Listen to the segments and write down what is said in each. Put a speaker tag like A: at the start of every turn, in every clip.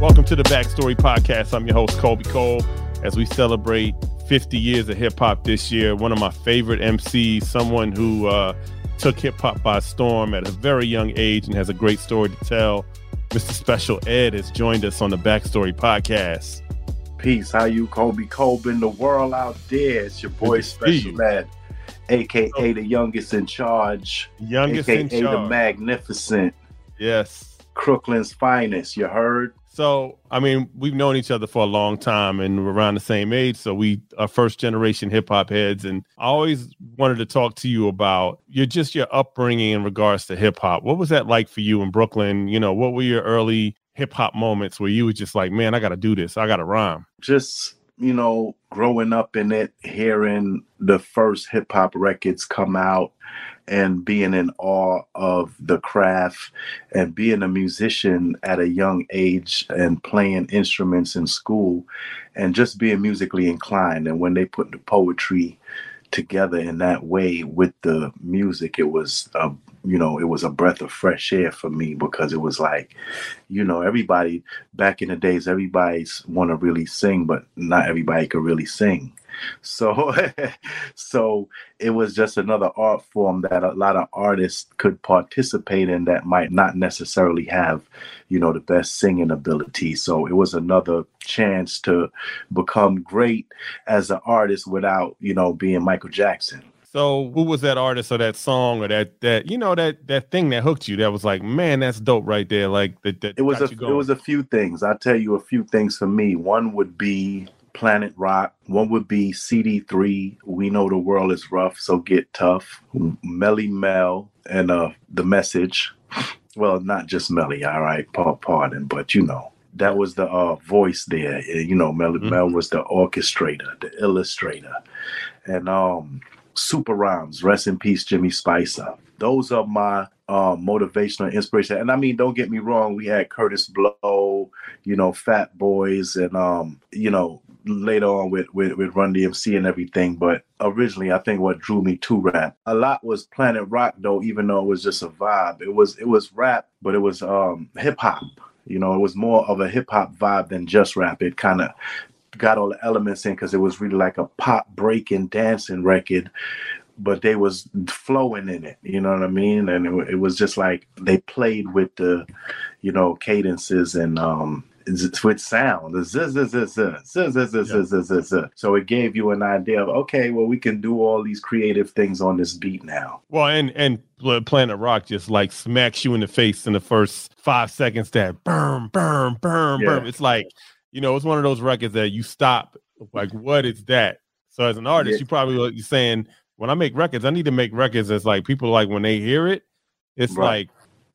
A: Welcome to the Backstory Podcast. I'm your host, Colby Colb, as we celebrate 50 years of hip hop this year. One of my favorite MCs, someone who uh, took hip hop by storm at a very young age and has a great story to tell. Mr. Special Ed has joined us on the Backstory Podcast.
B: Peace. How you, Colby Colbin? The world out there. It's your boy Special. Ed, aka the youngest in charge,
A: youngest
B: aka
A: in charge,
B: the magnificent.
A: Yes,
B: Crooklyn's finest. You heard?
A: So, I mean, we've known each other for a long time and we're around the same age. So, we are first generation hip hop heads. And I always wanted to talk to you about your just your upbringing in regards to hip hop. What was that like for you in Brooklyn? You know, what were your early hip hop moments where you were just like, man, I got to do this, I got to rhyme?
B: Just, you know, growing up in it, hearing the first hip hop records come out and being in awe of the craft and being a musician at a young age and playing instruments in school and just being musically inclined. And when they put the poetry together in that way with the music, it was a you know, it was a breath of fresh air for me because it was like, you know, everybody back in the days, everybody's want to really sing, but not everybody could really sing. So, so it was just another art form that a lot of artists could participate in that might not necessarily have, you know, the best singing ability. So it was another chance to become great as an artist without, you know, being Michael Jackson.
A: So who was that artist or that song or that that you know that that thing that hooked you that was like man that's dope right there like that, that
B: it was a it was a few things I'll tell you a few things for me one would be Planet Rock. One would be CD3. We know the world is rough, so get tough. Melle Mel and uh the message. Well, not just Melly, all right, pardon, but you know that was the uh, voice there. You know, Mel, mm-hmm. Mel was the orchestrator, the illustrator, and um, Super Rhymes. Rest in peace, Jimmy Spicer. Those are my uh, motivational inspiration. And I mean, don't get me wrong, we had Kurtis Blow, you know, Fat Boys, and um, you know, later on with, with with Run DMC and everything. But originally, I think what drew me to rap a lot was Planet Rock, though. Even though it was just a vibe, it was it was rap, but it was um hip hop. You know, it was more of a hip hop vibe than just rap. It kind of got all the elements in because it was really like a pop breaking dancing record but they was flowing in it you know what i mean and it, it was just like they played with the you know cadences and um with sound. So it gave you an idea of okay, well, we can do all these creative things on this beat now.
A: Well, and and Planet Rock just like smacks you in the face in the first five seconds. That burn, burn, burn, burn. It's like you know, it's one of those records that you stop. Like, what is that? So as an artist, yeah. you probably you saying when I make records, I need to make records that's like people like when they hear it, it's right. like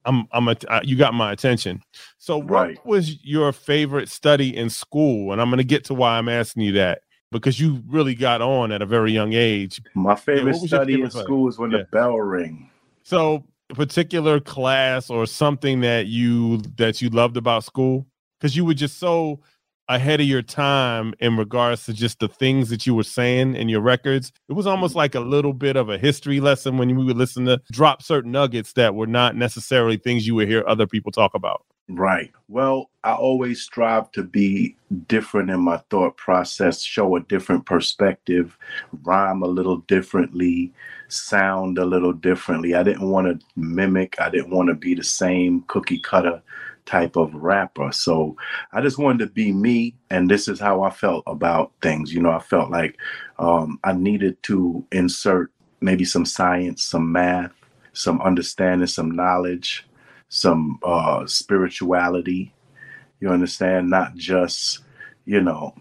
A: I'm I'm a uh, you got my attention. So what right. was your favorite study in school? And I'm going to get to why I'm asking you that because you really got on at a very young age.
B: My favorite study favorite in school is when yeah. the bell ring.
A: So a particular class or something that you that you loved about school because you were just so ahead of your time in regards to just the things that you were saying in your records. It was almost mm-hmm. like a little bit of a history lesson when we would listen to drop certain nuggets that were not necessarily things you would hear other people talk about.
B: Right. Well, I always strive to be different in my thought process, show a different perspective, rhyme a little differently, sound a little differently. I didn't want to mimic, I didn't want to be the same cookie cutter type of rapper. So I just wanted to be me, and this is how I felt about things. You know, I felt like um, I needed to insert maybe some science, some math, some understanding, some knowledge, some uh, spirituality. You understand? Not just you know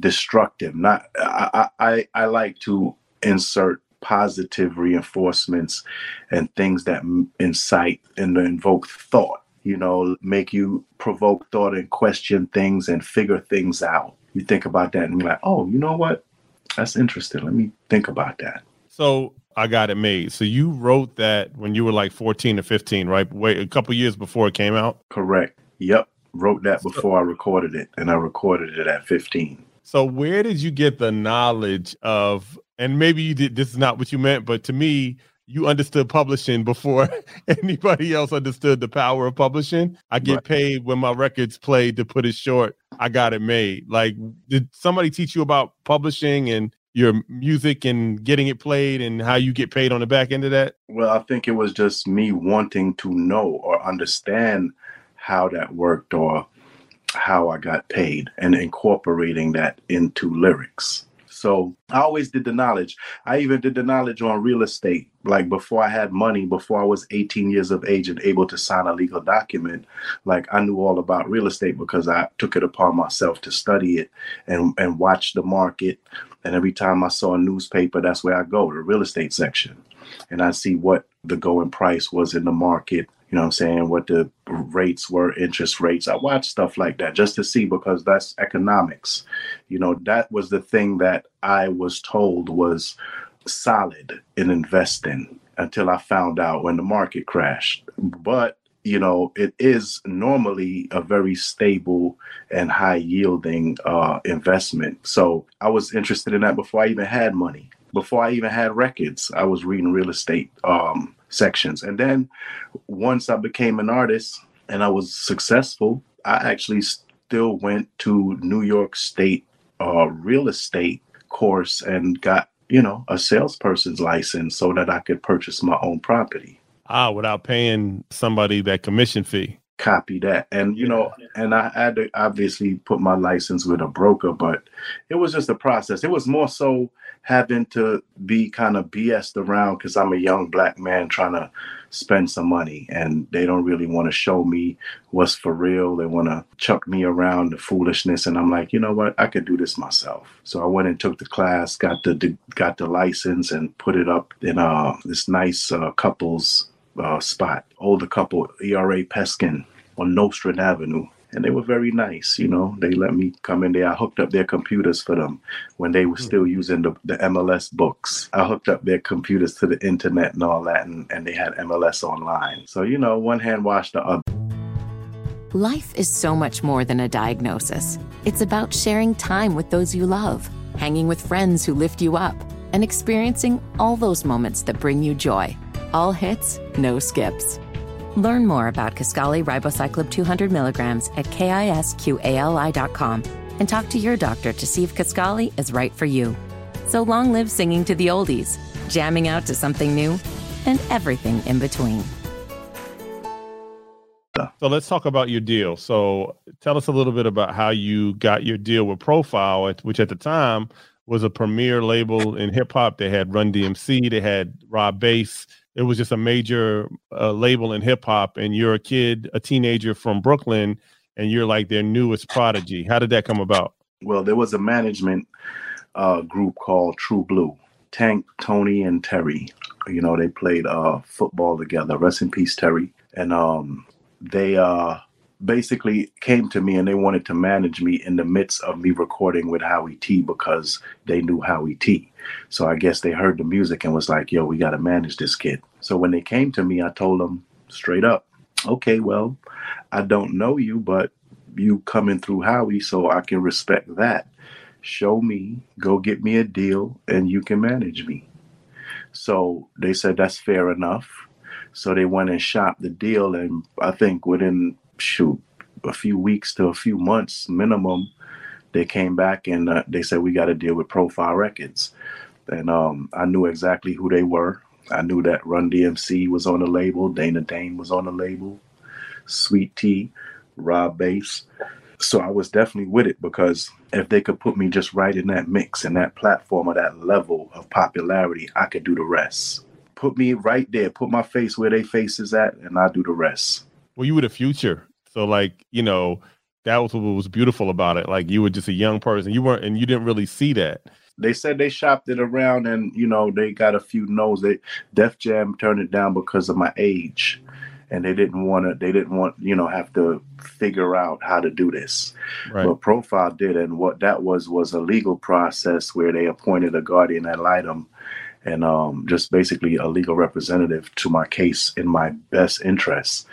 B: destructive. Not I I, I like to insert positive reinforcements and things that incite and invoke thought you know, make you provoke thought and question things and figure things out. You think about that and you're like, oh, you know what? That's interesting. Let me think about that.
A: So I got it made. So you wrote that when you were like 14 or 15, right? Wait, a couple years before it came out?
B: Correct. Yep. Wrote that before I recorded it, and I recorded it at 15.
A: So where did you get the knowledge of and maybe you did this is not what you meant, but to me, you understood publishing before anybody else understood the power of publishing. I get right. paid when my records played to put it short. I got it made. Like, did somebody teach you about publishing and your music and getting it played and how you get paid on the back end of that?
B: Well, I think it was just me wanting to know or understand how that worked or how I got paid and incorporating that into lyrics. So I always did the knowledge. I even did the knowledge on real estate. Like before I had money, before I was 18 years of age and able to sign a legal document, like I knew all about real estate because I took it upon myself to study it and, and watch the market. And every time I saw a newspaper, that's where I go, the real estate section. And I see what the going price was in the market know I'm saying, what the rates were, interest rates. I watched stuff like that just to see because that's economics. You know, that was the thing that I was told was solid in investing until I found out when the market crashed. But you know, it is normally a very stable and high yielding uh, investment. So I was interested in that before I even had money, before I even had records. I was reading real estate um, sections. And then once I became an artist and I was successful, I actually still went to New York State uh, real estate course and got, you know, a salesperson's license so that I could purchase my own property.
A: Ah, without paying somebody that commission fee
B: copy that. And you know, and I had to obviously put my license with a broker, but it was just a process. It was more so having to be kind of BS'd around because I'm a young black man trying to spend some money and they don't really want to show me what's for real. They want to chuck me around the foolishness. And I'm like, you know what? I could do this myself. So I went and took the class, got the, got the license and put it up in uh, this nice uh, couples uh, spot, older couple, ERA Peskin on Nostrand Avenue. And they were very nice, you know. They let me come in there. I hooked up their computers for them when they were hmm. still using the, the MLS books. I hooked up their computers to the internet and all that, and, and they had MLS online. So, you know, one hand washed the other.
C: Life is so much more than a diagnosis. It's about sharing time with those you love, hanging with friends who lift you up, and experiencing all those moments that bring you joy. All hits, no skips. Learn more about Kisqali ribociclib 200 milligrams at kisqali.com and talk to your doctor to see if Kisqali is right for you. So long live singing to the oldies, jamming out to something new, and everything in between.
A: So let's talk about your deal. So tell us a little bit about how you got your deal with Profile, which at the time was a premier label in hip hop. They had Run DMC, they had Rob Base, it was just a major uh, label in hip hop, and you're a kid, a teenager from Brooklyn, and you're like their newest prodigy. How did that come about?
B: Well, there was a management uh, group called True Blue. Tank, Tony, and Terry. You know, they played uh, football together. Rest in peace, Terry. And um, they uh, basically came to me and they wanted to manage me in the midst of me recording with Howie Tee because they knew Howie Tee. So I guess they heard the music and was like, yo, we got to manage this kid. So when they came to me, I told them straight up, okay, well, I don't know you, but you coming through Howie, so I can respect that. Show me, go get me a deal, and you can manage me. So they said that's fair enough. So they went and shopped the deal, and I think within shoot a few weeks to a few months minimum, they came back and uh, they said we got to deal with Profile Records, and um, I knew exactly who they were. I knew that Run DMC was on the label, Dana Dane was on the label, Sweet Tee Rob Base. So I was definitely with it because if they could put me just right in that mix and that platform or that level of popularity, I could do the rest. Put me right there, put my face where their face is at, and I do the rest.
A: Well, you were the future. So like, you know, that was what was beautiful about it. Like you were just a young person. You weren't and you didn't really see that.
B: They said they shopped it around and you know, they got a few no's. They Def Jam turned it down because of my age. and they didn't want to they didn't want you know have to figure out how to do this
A: Right.
B: but profile did and what that was was a legal process where they appointed a guardian ad litem and um, just basically a legal representative to my case in my best interests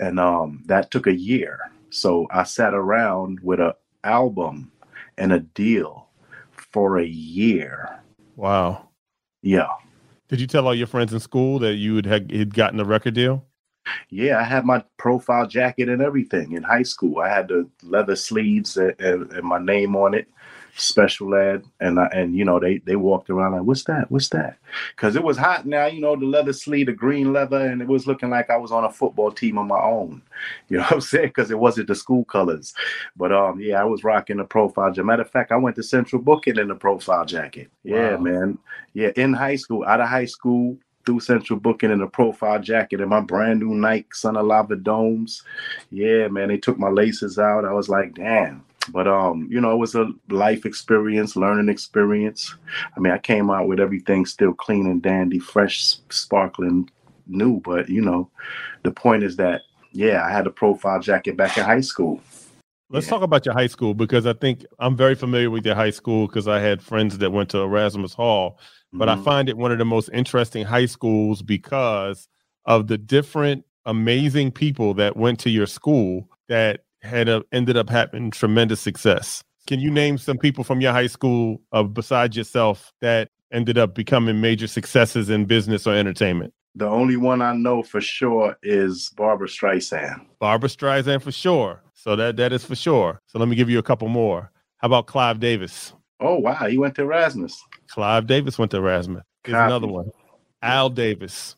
B: and um, that took a year so i sat around with a album and a deal for a year
A: Wow.
B: yeah
A: Did you tell all your friends in school that you had had had gotten a record deal?
B: Yeah, I had my profile jacket and everything in high school. I had the leather sleeves and, and, and my name on it, special ed, and I, and you know they they walked around like, what's that? What's that? Because it was hot now, you know, the leather sleeve, the green leather, and it was looking like I was on a football team of my own. You know what I'm saying? Because it wasn't the school colors, but um, yeah, I was rocking the profile. jacket. Matter of fact, I went to Central Booking in the profile jacket. Yeah,
A: Wow.
B: man. Yeah, in high school, out of high school, through Central Booking in a profile jacket and my brand new Nike Son of Lava Domes. Yeah, man, they took my laces out. I was like, damn. But um, you know, it was a life experience, learning experience. I mean, I came out with everything still clean and dandy, fresh, sparkling, new. But you know, the point is that yeah, I had a profile jacket back in high school.
A: Let's
B: Yeah.
A: talk about your high school because I think I'm very familiar with your high school because I had friends that went to Erasmus Hall. But I
B: Mhm.
A: find it one of the most interesting high schools because of the different amazing people that went to your school that had uh, ended up having tremendous success. Can you name some people from your high school uh, besides yourself that ended up becoming major successes in business or entertainment?
B: the only one I know for sure is Barbra Streisand.
A: Barbra Streisand for sure. So that that is for sure. So let me give you a couple more. How about Clive Davis?
B: Oh wow, he went to Erasmus.
A: Clive Davis went to Erasmus. Here's
B: Copy.
A: another one. Al Davis,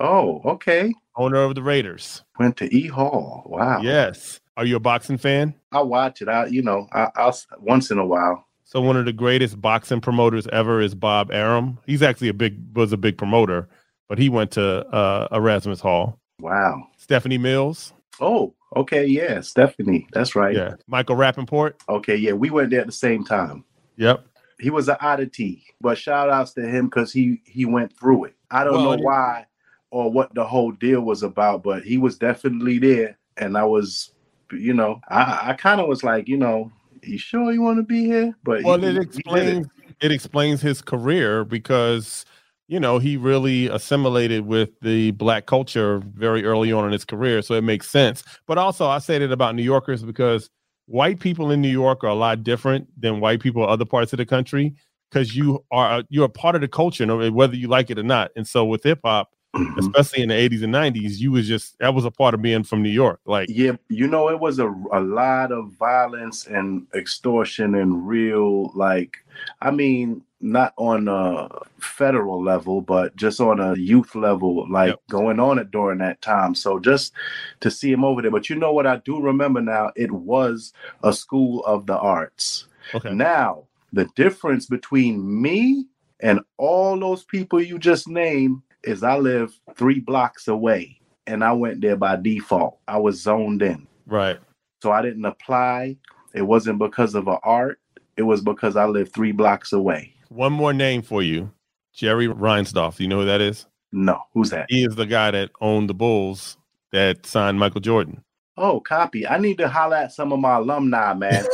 B: Oh, okay.
A: owner of the Raiders.
B: Went to E Hall. Wow.
A: Yes. Are you a boxing fan?
B: I watch it. I, you know, I, I'll once in a while.
A: So one of the greatest boxing promoters ever is Bob Arum. He's actually a big was a big promoter, but he went to uh, Erasmus Hall.
B: Wow.
A: Stephanie Mills,
B: Oh, okay. Yeah, Stephanie. That's right.
A: yeah. Michael Rapaport,
B: Okay. Yeah, we went there at the same time.
A: yep.
B: He was an oddity, but shout outs to him because he he went through it. I don't
A: Well,
B: know why or what the whole deal was about, but he was definitely there, and I was, you know, I I kind of was like, you know, you sure you want to be here? But
A: Well,
B: he-
A: it explains it explains his career because you know he really assimilated with the black culture very early on in his career, so it makes sense. But also, I say that about New Yorkers because white people in New York are a lot different than white people in other parts of the country because you are you're a part of the culture, whether you like it or not. And so with hip hop,
B: Mhm.
A: especially in the 80s and 90s, you was just that was a part of being from New York. Like
B: Yeah, you know, it was a, a lot of violence and extortion and real, like, I mean, not on a federal level, but just on a youth level, like
A: Yep.
B: going on it during that time. So just to see him over there. But you know what I do remember now? It was a school of the arts.
A: okay,
B: Now, the difference between me and all those people you just named is I live three blocks away and I went there by default. I was zoned in.
A: right.
B: So I didn't apply. It wasn't because of a art. It was because I live three blocks away.
A: One more name for you, Jerry Reinsdorf. Do you know who that is?
B: No, who's that?
A: He is the guy that owned the Bulls that signed Michael Jordan.
B: Oh, copy. I need to holler at some of my alumni, man.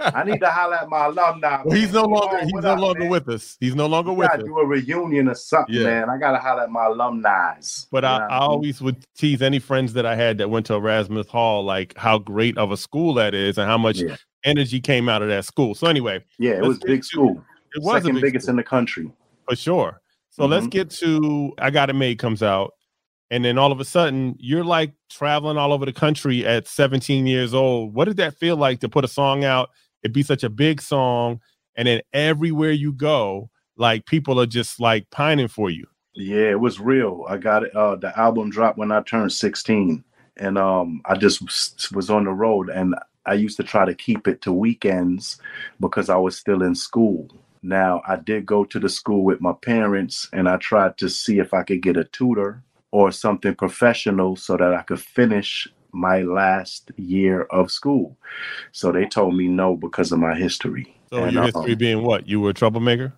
B: I need to holler at my alumni.
A: well, he's no longer
B: Oh,
A: he's no
B: up,
A: longer
B: man?
A: with us. He's no longer
B: We
A: with
B: gotta
A: us.
B: do a reunion or something,
A: Yeah.
B: man. I gotta holler at my alumni.
A: But I,
B: know
A: I always would tease any friends that I had that went to Erasmus Hall, like how great of a school that is and how much
B: Yeah.
A: energy came out of that school. So anyway,
B: Yeah, it was big school.
A: it was
B: Second
A: big
B: biggest
A: school.
B: in the country.
A: for sure. So let's
B: Mhm.
A: get to I Got It Made comes out. And then all of a sudden, you're like traveling all over the country at 17 years old. What did that feel like to put a song out? It be such a big song, and then everywhere you go, like people are just like pining for you.
B: Yeah, it was real. I got. Uh, the album dropped when I turned 16, and um, I just was on the road, and I used to try to keep it to weekends because I was still in school. Now I did go to the school with my parents, and I tried to see if I could get a tutor or something professional so that I could finish my last year of school. So they told me no because of my history.
A: So
B: And,
A: your
B: um,
A: history being what? You were a troublemaker?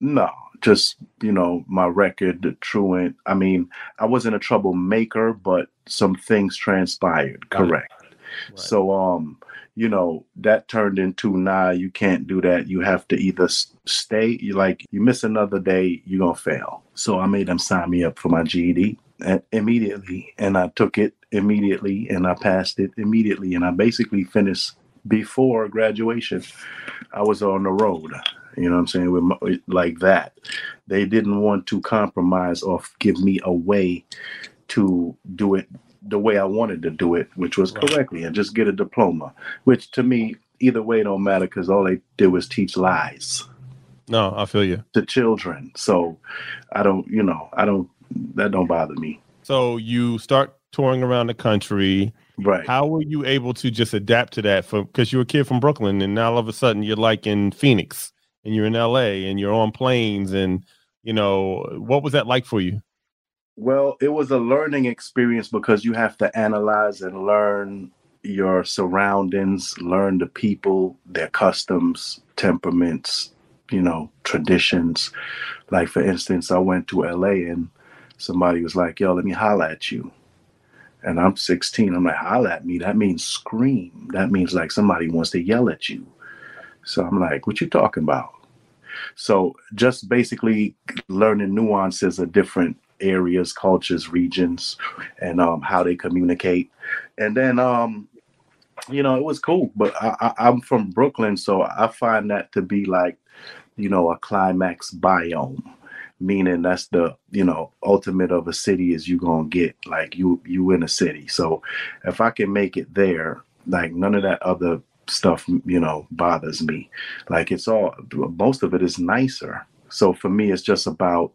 B: No, just you know my record, the truant. I mean, I wasn't a troublemaker, but some things transpired. Correct. Right. So um, you know that turned into nah, you can't do that. You have to either stay. You like you miss another day, you're gonna fail. So I made them sign me up for my GED immediately, and I took it immediately, and I passed it immediately, and I basically finished before graduation. I was on the road. You know what I'm saying? With like that, they didn't want to compromise or give me a way to do it the way I wanted to do it, which was correctly, and just get a diploma. Which to me, either way, don't matter because all they did was teach lies.
A: No, I feel you.
B: To children, so I don't, you know, I don't. That don't bother me.
A: So you start touring around the country.
B: Right.
A: How were you able to just adapt to that? For because you're a kid from Brooklyn, and now all of a sudden you're like in Phoenix, and you're in LA, and you're on planes, and you know what was that like for you?
B: Well, it was a learning experience because you have to analyze and learn your surroundings, learn the people, their customs, temperaments, you know, traditions. Like for instance, I went to LA and somebody was like, "Yo, let me holla at you." And I'm 16. I'm like, holla at me. That means scream. That means like somebody wants to yell at you. So I'm like, what you talking about? So just basically learning nuances of different areas, cultures, regions, and um, how they communicate. And then, um, you know, it was cool. But I, I, I'm from Brooklyn, so I find that to be like, you know, a climax biome meaning that's the you know ultimate of a city is you gonna get like you you in a city so if i can make it there like none of that other stuff you know bothers me like it's all most of it is nicer so for me, it's just about,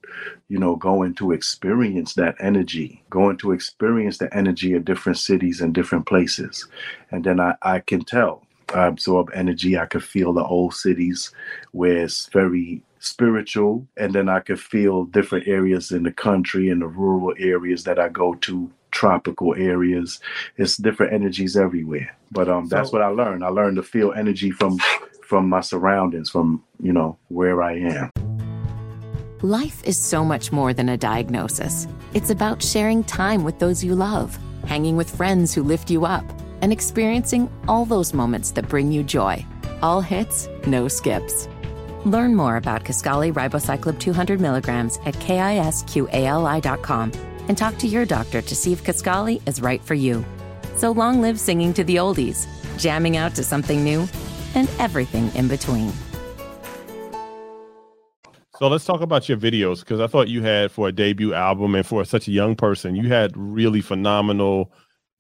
B: you know, going to experience that energy, going to experience the energy of different cities and different places. And then I, I can tell, I absorb energy. I could feel the old cities where it's very spiritual. And then I could feel different areas in the country in the rural areas that I go to tropical areas. It's different energies everywhere. But um, that's what I learned. I learned to feel energy from from my surroundings, from you know where I am.
C: Life is so much more than a diagnosis. It's about sharing time with those you love, hanging with friends who lift you up, and experiencing all those moments that bring you joy. All hits, no skips. Learn more about Kisqali Ribociclib 200 milligrams at kisqali.com and talk to your doctor to see if Kisqali is right for you. So long live singing to the oldies, jamming out to something new, and everything in between.
A: So let's talk about your videos because I thought you had for a debut album and for such a young person, you had really phenomenal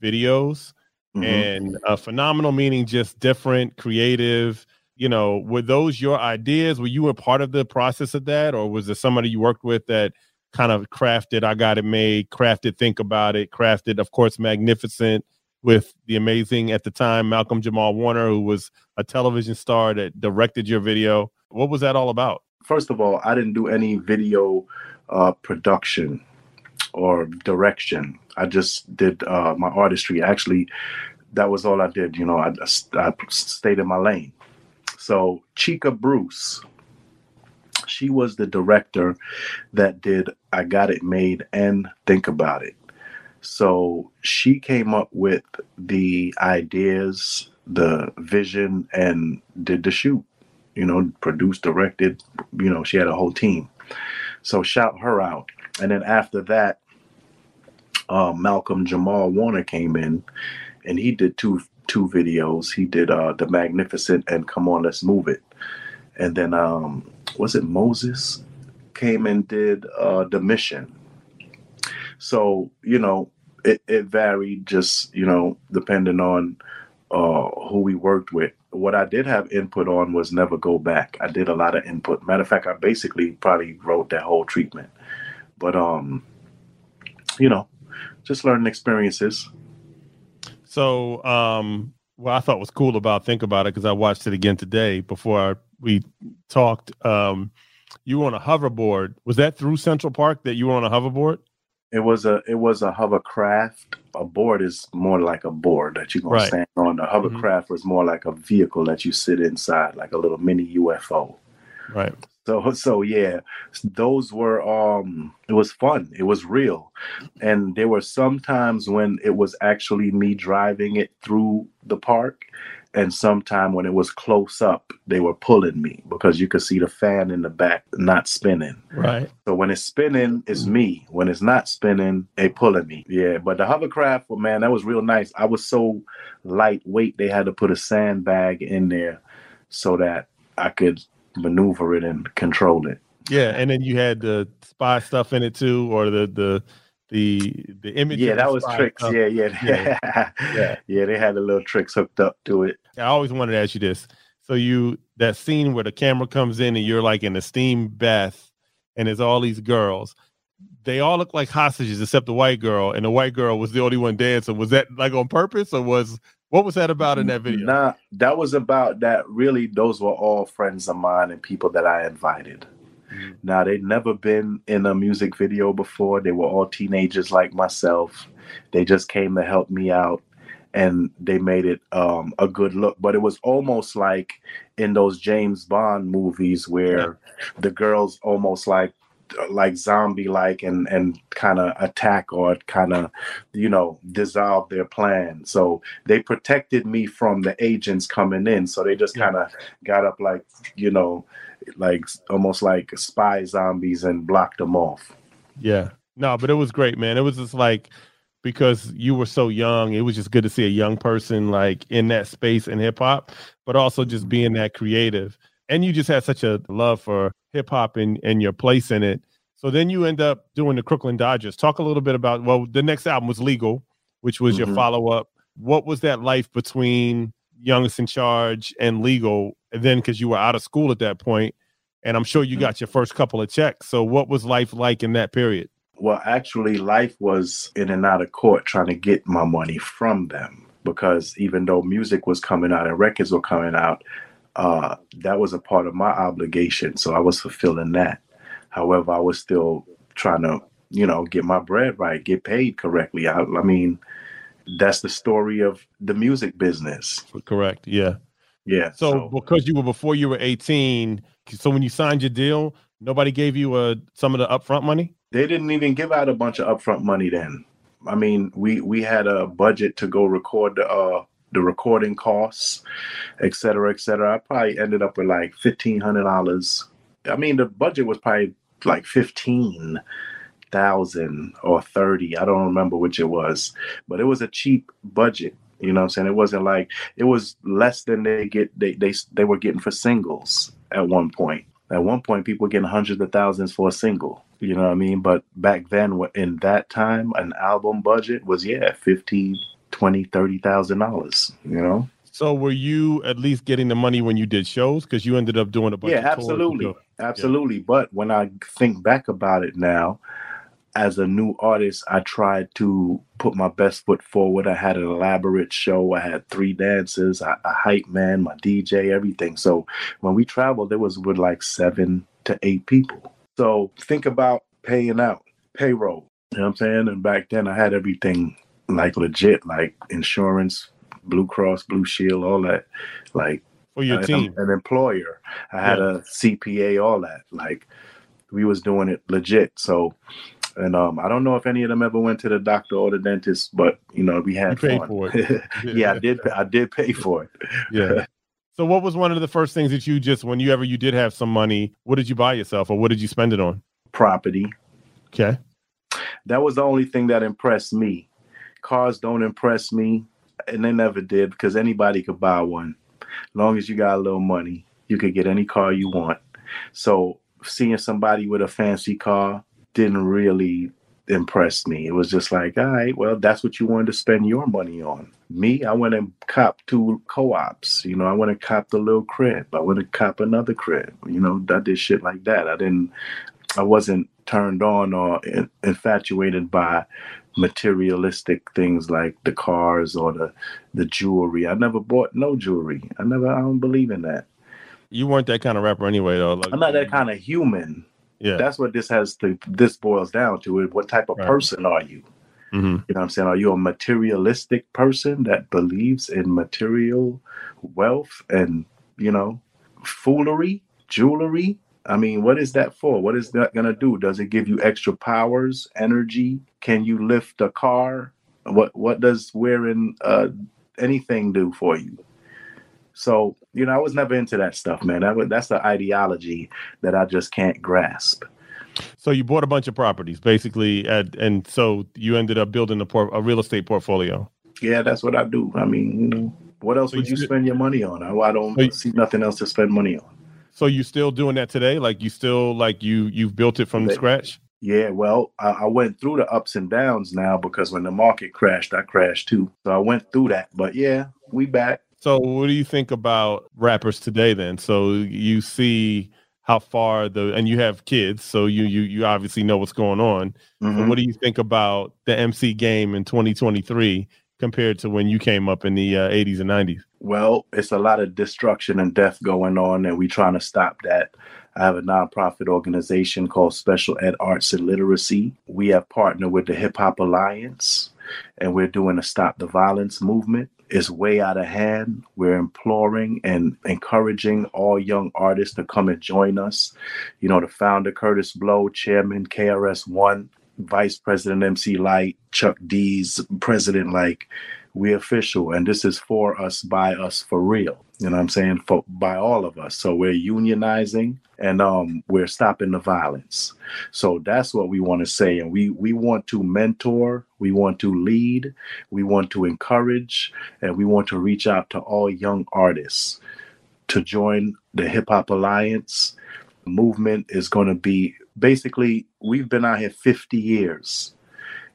A: videos mm-hmm. and uh, phenomenal meaning just different, creative. You know, were those your ideas? Were you a part of the process of that, or was there somebody you worked with that kind of crafted? I got it made, crafted, think about it, crafted, of course, magnificent with the amazing at the time Malcolm Jamal Warner, who was a television star that directed your video. What was that all about?
B: first of all, I didn't do any video uh, production or direction. I just did uh, my artistry. Actually, that was all I did. You know, I, I stayed in my lane. So Chica Bruce, she was the director that did I Got It Made and Think About It. So she came up with the ideas, the vision, and did the shoot you know, produced, directed, you know, she had a whole team. So shout her out. And then after that, uh, Malcolm Jamal Warner came in and he did two two videos. He did uh The Magnificent and Come On Let's Move It. And then um was it Moses came and did uh The Mission. So, you know, it, it varied just, you know, depending on uh who we worked with what I did have input on was never go back. I did a lot of input. Matter of fact, I basically probably wrote that whole treatment. But um, you know, just learning experiences.
A: So um, what I thought was cool about Think About It because I watched it again today before we talked. Um, you were on a hoverboard. Was that through Central Park that you were on a hoverboard?
B: It was a it was a hovercraft. A board is more like a board that you're gonna right. stand on. The hovercraft mm-hmm. was more like a vehicle that you sit inside, like a little mini UFO.
A: Right.
B: So so yeah, those were um it was fun. It was real. And there were some times when it was actually me driving it through the park and sometime when it was close up they were pulling me because you could see the fan in the back not spinning.
A: Right.
B: So when it's spinning it's me. When it's not spinning they pulling me. Yeah but the hovercraft well man that was real nice. I was so lightweight they had to put a sandbag in there so that i could maneuver it and control it.
A: Yeah, and then you had the spy stuff in it too, or the the the the image.
B: Yeah, that was tricks. Yeah, yeah, yeah, yeah. yeah, they had the little tricks hooked up to it.
A: I always wanted to ask you this. So you that scene where the camera comes in and you're like in a steam bath, and there's all these girls. They all look like hostages except the white girl, and the white girl was the only one dancing. Was that like on purpose, or was what was that about in that video?
B: Nah, that was about that. Really, those were all friends of mine and people that I invited. Mm-hmm. Now they'd never been in a music video before. They were all teenagers like myself. They just came to help me out, and they made it um, a good look. But it was almost like in those James Bond movies where yeah. the girls almost like like zombie like and and kind of attack or kind of you know dissolve their plan. So they protected me from the agents coming in so they just kind of got up like you know like almost like spy zombies and blocked them off.
A: Yeah. No but it was great man. It was just like because you were so young it was just good to see a young person like in that space in hip hop but also just being that creative and you just had such a love for hip hop and, and your place in it. So then you end up doing the Crooklyn Dodgers. Talk a little bit about well, the next album was Legal, which was mm-hmm. your follow up. What was that life between Youngest in Charge and Legal? And then because you were out of school at that point, and I'm sure you mm-hmm. got your first couple of checks. So what was life like in that period?
B: Well, actually, life was in and out of court trying to get my money from them because even though music was coming out and records were coming out, uh, that was a part of my obligation. So I was fulfilling that. However, I was still trying to, you know, get my bread right, get paid correctly. I, I mean, that's the story of the music business.
A: Correct. Yeah.
B: Yeah.
A: So, so, because you were before you were 18, so when you signed your deal, nobody gave you a uh, some of the upfront money?
B: They didn't even give out a bunch of upfront money then. I mean, we we had a budget to go record the uh the recording costs, et cetera, et cetera. I probably ended up with like fifteen hundred dollars. I mean, the budget was probably like fifteen thousand or thirty. I don't remember which it was, but it was a cheap budget. You know what I'm saying? It wasn't like it was less than they get they they they were getting for singles at one point. At one point, people were getting hundreds of thousands for a single. You know what I mean? But back then, in that time, an album budget was yeah, fifty twenty, thirty thousand dollars. You know.
A: So were you at least getting the money when you did shows? Because you ended up doing a bunch.
B: Yeah, absolutely, absolutely. Yeah. But when I think back about it now, as a new artist, I tried to put my best foot forward. I had an elaborate show. I had three dancers, a, a hype man, my DJ, everything. So when we traveled, there was with like seven to eight people. So think about paying out payroll. You know what I'm saying? And back then I had everything like legit, like insurance, Blue Cross, Blue Shield, all that. Like
A: for your team,
B: an employer. I had yeah. a CPA, all that. Like we was doing it legit. So, and um, I don't know if any of them ever went to the doctor or the dentist, but you know, we had
A: fun. for it.
B: yeah. yeah, I did. I did pay for it.
A: yeah. So, what was one of the first things that you just, when you ever you did have some money, what did you buy yourself, or what did you spend it on?
B: Property.
A: Okay.
B: That was the only thing that impressed me cars don't impress me, and they never did because anybody could buy one. As long as you got a little money, you could get any car you want. So seeing somebody with a fancy car didn't really impress me. It was just like, all right, well, that's what you wanted to spend your money on. Me, I went and cop two co-ops. You know, I went and cop a little crib. I went and cop another crib. You know, I did shit like that. I didn't. I wasn't turned on or infatuated by materialistic things like the cars or the the jewelry. I never bought no jewelry. I never. I don't believe in that.
A: You weren't that kind of rapper anyway, though.
B: Like, I'm not that kind of human. Yeah, that's what this has to. This boils down to it. What type of right. person are you? Mm-hmm. You know what I'm saying? Are you a materialistic person that believes in material wealth and you know foolery, jewelry? I mean, what is that for? What is that going to do? Does it give you extra powers, energy? Can you lift a car? What what does wearing uh, anything do for you? So, you know, I was never into that stuff, man. That that's the ideology that I just can't grasp.
A: So you bought a bunch of properties, basically, at, and so you ended up building a, por- a real estate portfolio.
B: Yeah, that's what I do. I mean, you know, what else so would you, you spend your money on? I, I don't so see nothing else to spend money on.
A: So you still doing that today? Like you still like you you've built it from scratch?
B: Yeah, well, I, I, went through the ups and downs now because when the market crashed, I crashed too. So I went through that. But yeah, we back.
A: So what do you think about rappers today then? So you see how far the and you have kids, so you you you obviously know what's going on. Mm-hmm. So what do you think about the MC game in 2023 compared to when you came up in the uh, 80s and 90s?
B: Well, it's a lot of destruction and death going on, and we're trying to stop that. I have a nonprofit organization called Special Ed Arts and Literacy. We have partnered with the Hip Hop Alliance, and we're doing a Stop the Violence movement. It's way out of hand. We're imploring and encouraging all young artists to come and join us. You know, the founder, Kurtis Blow, chairman, KRS One, Vice President MC Lyte, Chuck D's president, like we official, and this is for us, by us, for real. You know what I'm saying? For by all of us. So we're unionizing and um we're stopping the violence. So that's what we want to say. And we we want to mentor, we want to lead, we want to encourage, and we want to reach out to all young artists to join the Hip Hop Alliance. Movement is going to be basically, we've been out here 50 years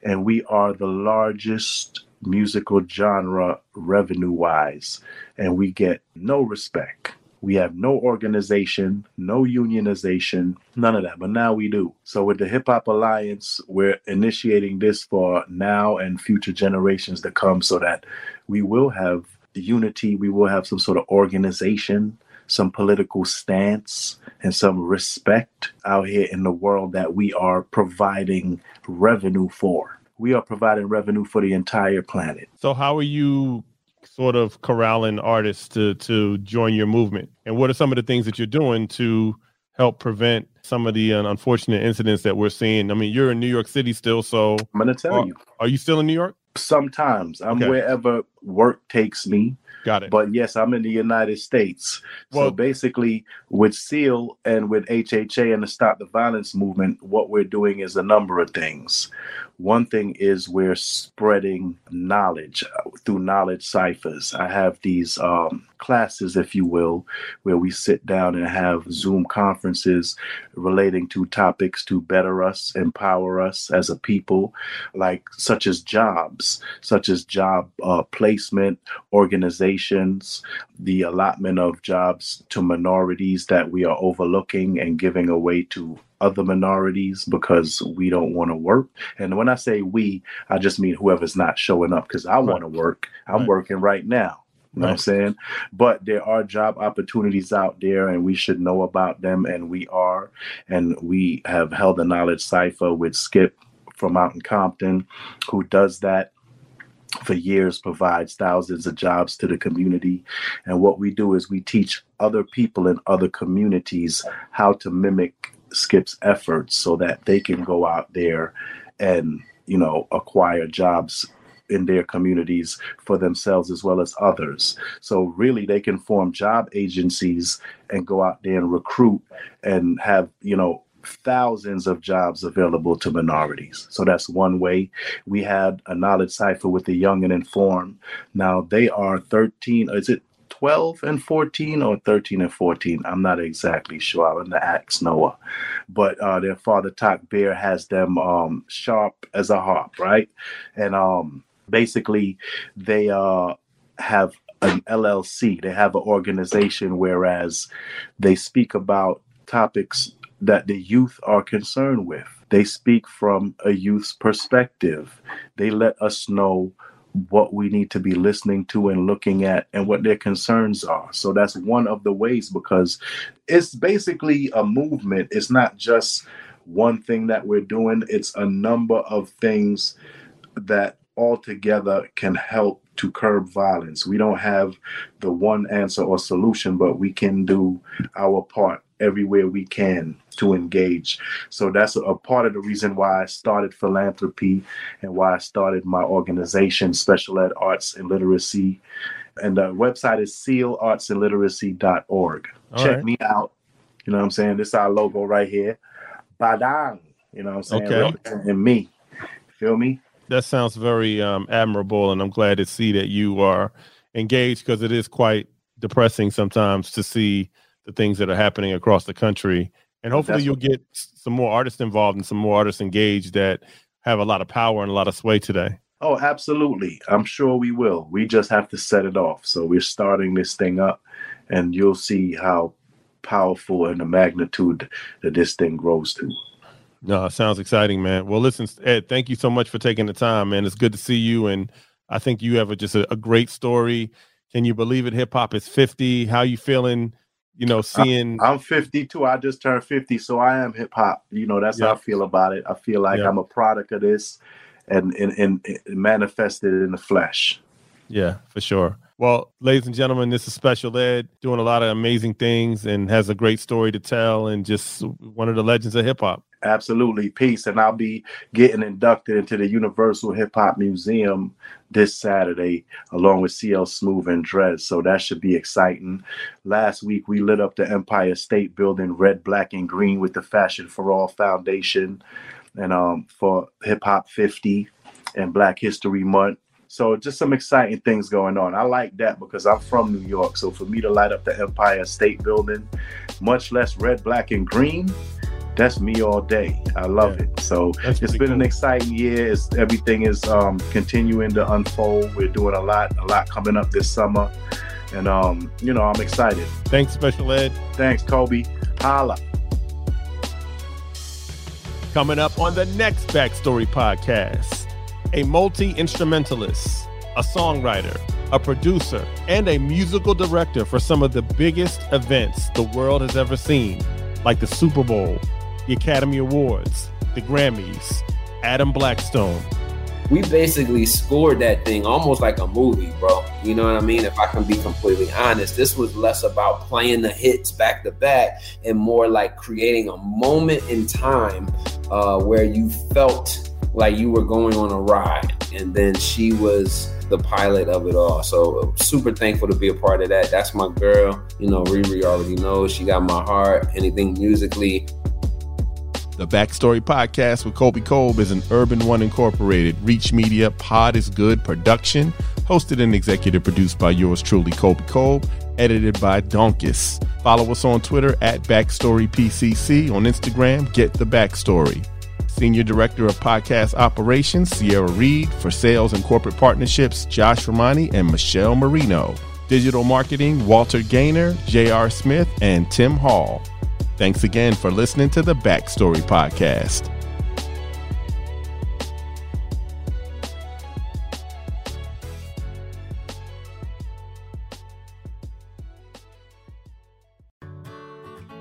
B: and we are the largest musical genre revenue wise, and we get no respect. We have no organization, no unionization, none of that. But now we do. So with the Hip Hop Alliance, we're initiating this for now and future generations to come so that we will have unity, we will have some sort of organization, some political stance, and some respect out here in the world that we are providing revenue for. We are providing revenue for the entire planet.
A: So, how are you sort of corralling artists to to join your movement? And what are some of the things that you're doing to help prevent some of the uh, unfortunate incidents that we're seeing? I mean, you're in New York City still, so
B: I'm going to tell
A: are,
B: you.
A: Are you still in New York?
B: Sometimes I'm okay. wherever work takes me.
A: Got it.
B: But yes, I'm in the United States. Well, so basically, with SEAL and with HHA and the Stop the Violence movement, what we're doing is a number of things. One thing is we're spreading knowledge uh, through knowledge ciphers. I have these um, classes, if you will, where we sit down and have Zoom conferences relating to topics to better us, empower us as a people, like such as jobs, such as job uh, placement, organizations, the allotment of jobs to minorities that we are overlooking and giving away to other minorities because we don't want to work. And when I say we, I just mean whoever's not showing up because I right. want to work. I'm right. working right now. You know right. what I'm saying? But there are job opportunities out there and we should know about them. And we are. And we have held a knowledge cipher with Skip from out in Compton who does that for years provides thousands of jobs to the community and what we do is we teach other people in other communities how to mimic Skip's efforts so that they can go out there and, you know, acquire jobs in their communities for themselves as well as others. So really they can form job agencies and go out there and recruit and have, you know, thousands of jobs available to minorities. So that's one way. We had a knowledge cipher with the young and informed. Now they are 13, is it 12 and 14 or 13 and 14. I'm not exactly sure. I'm going to ask Noah. But uh, their father, Talk Bear, has them um, sharp as a harp, right? And um, basically, they uh, have an LLC, they have an organization, whereas they speak about topics that the youth are concerned with. They speak from a youth's perspective. They let us know what we need to be listening to and looking at and what their concerns are. So that's one of the ways because it's basically a movement. It's not just one thing that we're doing, it's a number of things that altogether can help to curb violence. We don't have the one answer or solution, but we can do our part everywhere we can to engage. So that's a, a, part of the reason why I started philanthropy and why I started my organization, Special Ed Arts and Literacy. And the website is sealartsandliteracy.org. All Check right. me out. You know what I'm saying? This is our logo right here. Badang. You know what I'm saying? Okay. And me. Feel me?
A: That sounds very um, admirable, and I'm glad to see that you are engaged because it is quite depressing sometimes to see the things that are happening across the country. And hopefully, you'll get some more artists involved and some more artists engaged that have a lot of power and a lot of sway today.
B: Oh, absolutely. I'm sure we will. We just have to set it off. So we're starting this thing up, and you'll see how powerful and the magnitude that this thing grows to.
A: No, it sounds exciting, man. Well, listen, Ed, thank you so much for taking the time, man. It's good to see you, and I think you have a, just a, a great story. Can you believe it? Hip hop is fifty. How you feeling? You know, seeing
B: I'm 52. I just turned 50, so I am hip hop. You know, that's how I feel about it. I feel like. I'm a product of this, and and, and, and manifested in the flesh.
A: Yeah, for sure. Well, ladies and gentlemen, this is Special Ed doing a lot of amazing things and has a great story to tell and just one of the legends of hip hop.
B: Absolutely. Peace. And I'll be getting inducted into the Universal Hip Hop Museum this Saturday, along with CL Smooth and Dread. So that should be exciting. Last week, we lit up the Empire State Building red, black, and green with the Fashion for All Foundation and um, for Hip Hop 50 and Black History Month. So just some exciting things going on. I like that because I'm from New York. So for me to light up the Empire State Building, much less red, black, and green, that's me all day. I love yeah. it. So that's it's been cool. an exciting year. It's, everything is um, continuing to unfold. We're doing a lot, a lot coming up this summer. And um, you know, I'm excited.
A: Thanks, Special Ed.
B: Thanks, Colby. Holla.
A: Coming up on the next Backstory podcast a multi instrumentalist, a songwriter, a producer, and a musical director for some of the biggest events the world has ever seen, like the Super Bowl, the Academy Awards, the Grammys, Adam Blackstone.
D: We basically scored that thing almost like a movie, bro. You know what I mean? If I can be completely honest, this was less about playing the hits back to back and more like creating a moment in time uh, where you felt like you were going on a ride and then she was the pilot of it all. So super thankful to be a part of that. That's my girl. You know riri already knows. She got my heart. Anything musically.
A: The Backstory Podcast with Colby Colb is an Urban One Incorporated Reach Media Pod is Good production, hosted and executive produced by yours truly, Colby Colb, edited by Donkus. Follow us on Twitter at BackstoryPCC, on Instagram, Get the Backstory. Senior Director of Podcast Operations, Sierra Reed. For Sales and Corporate Partnerships, Josh Romani and Michelle Marino. Digital Marketing, Walter Gaynor, J.R. Smith, and Tim Hall. Thanks again for listening to the Backstory Podcast.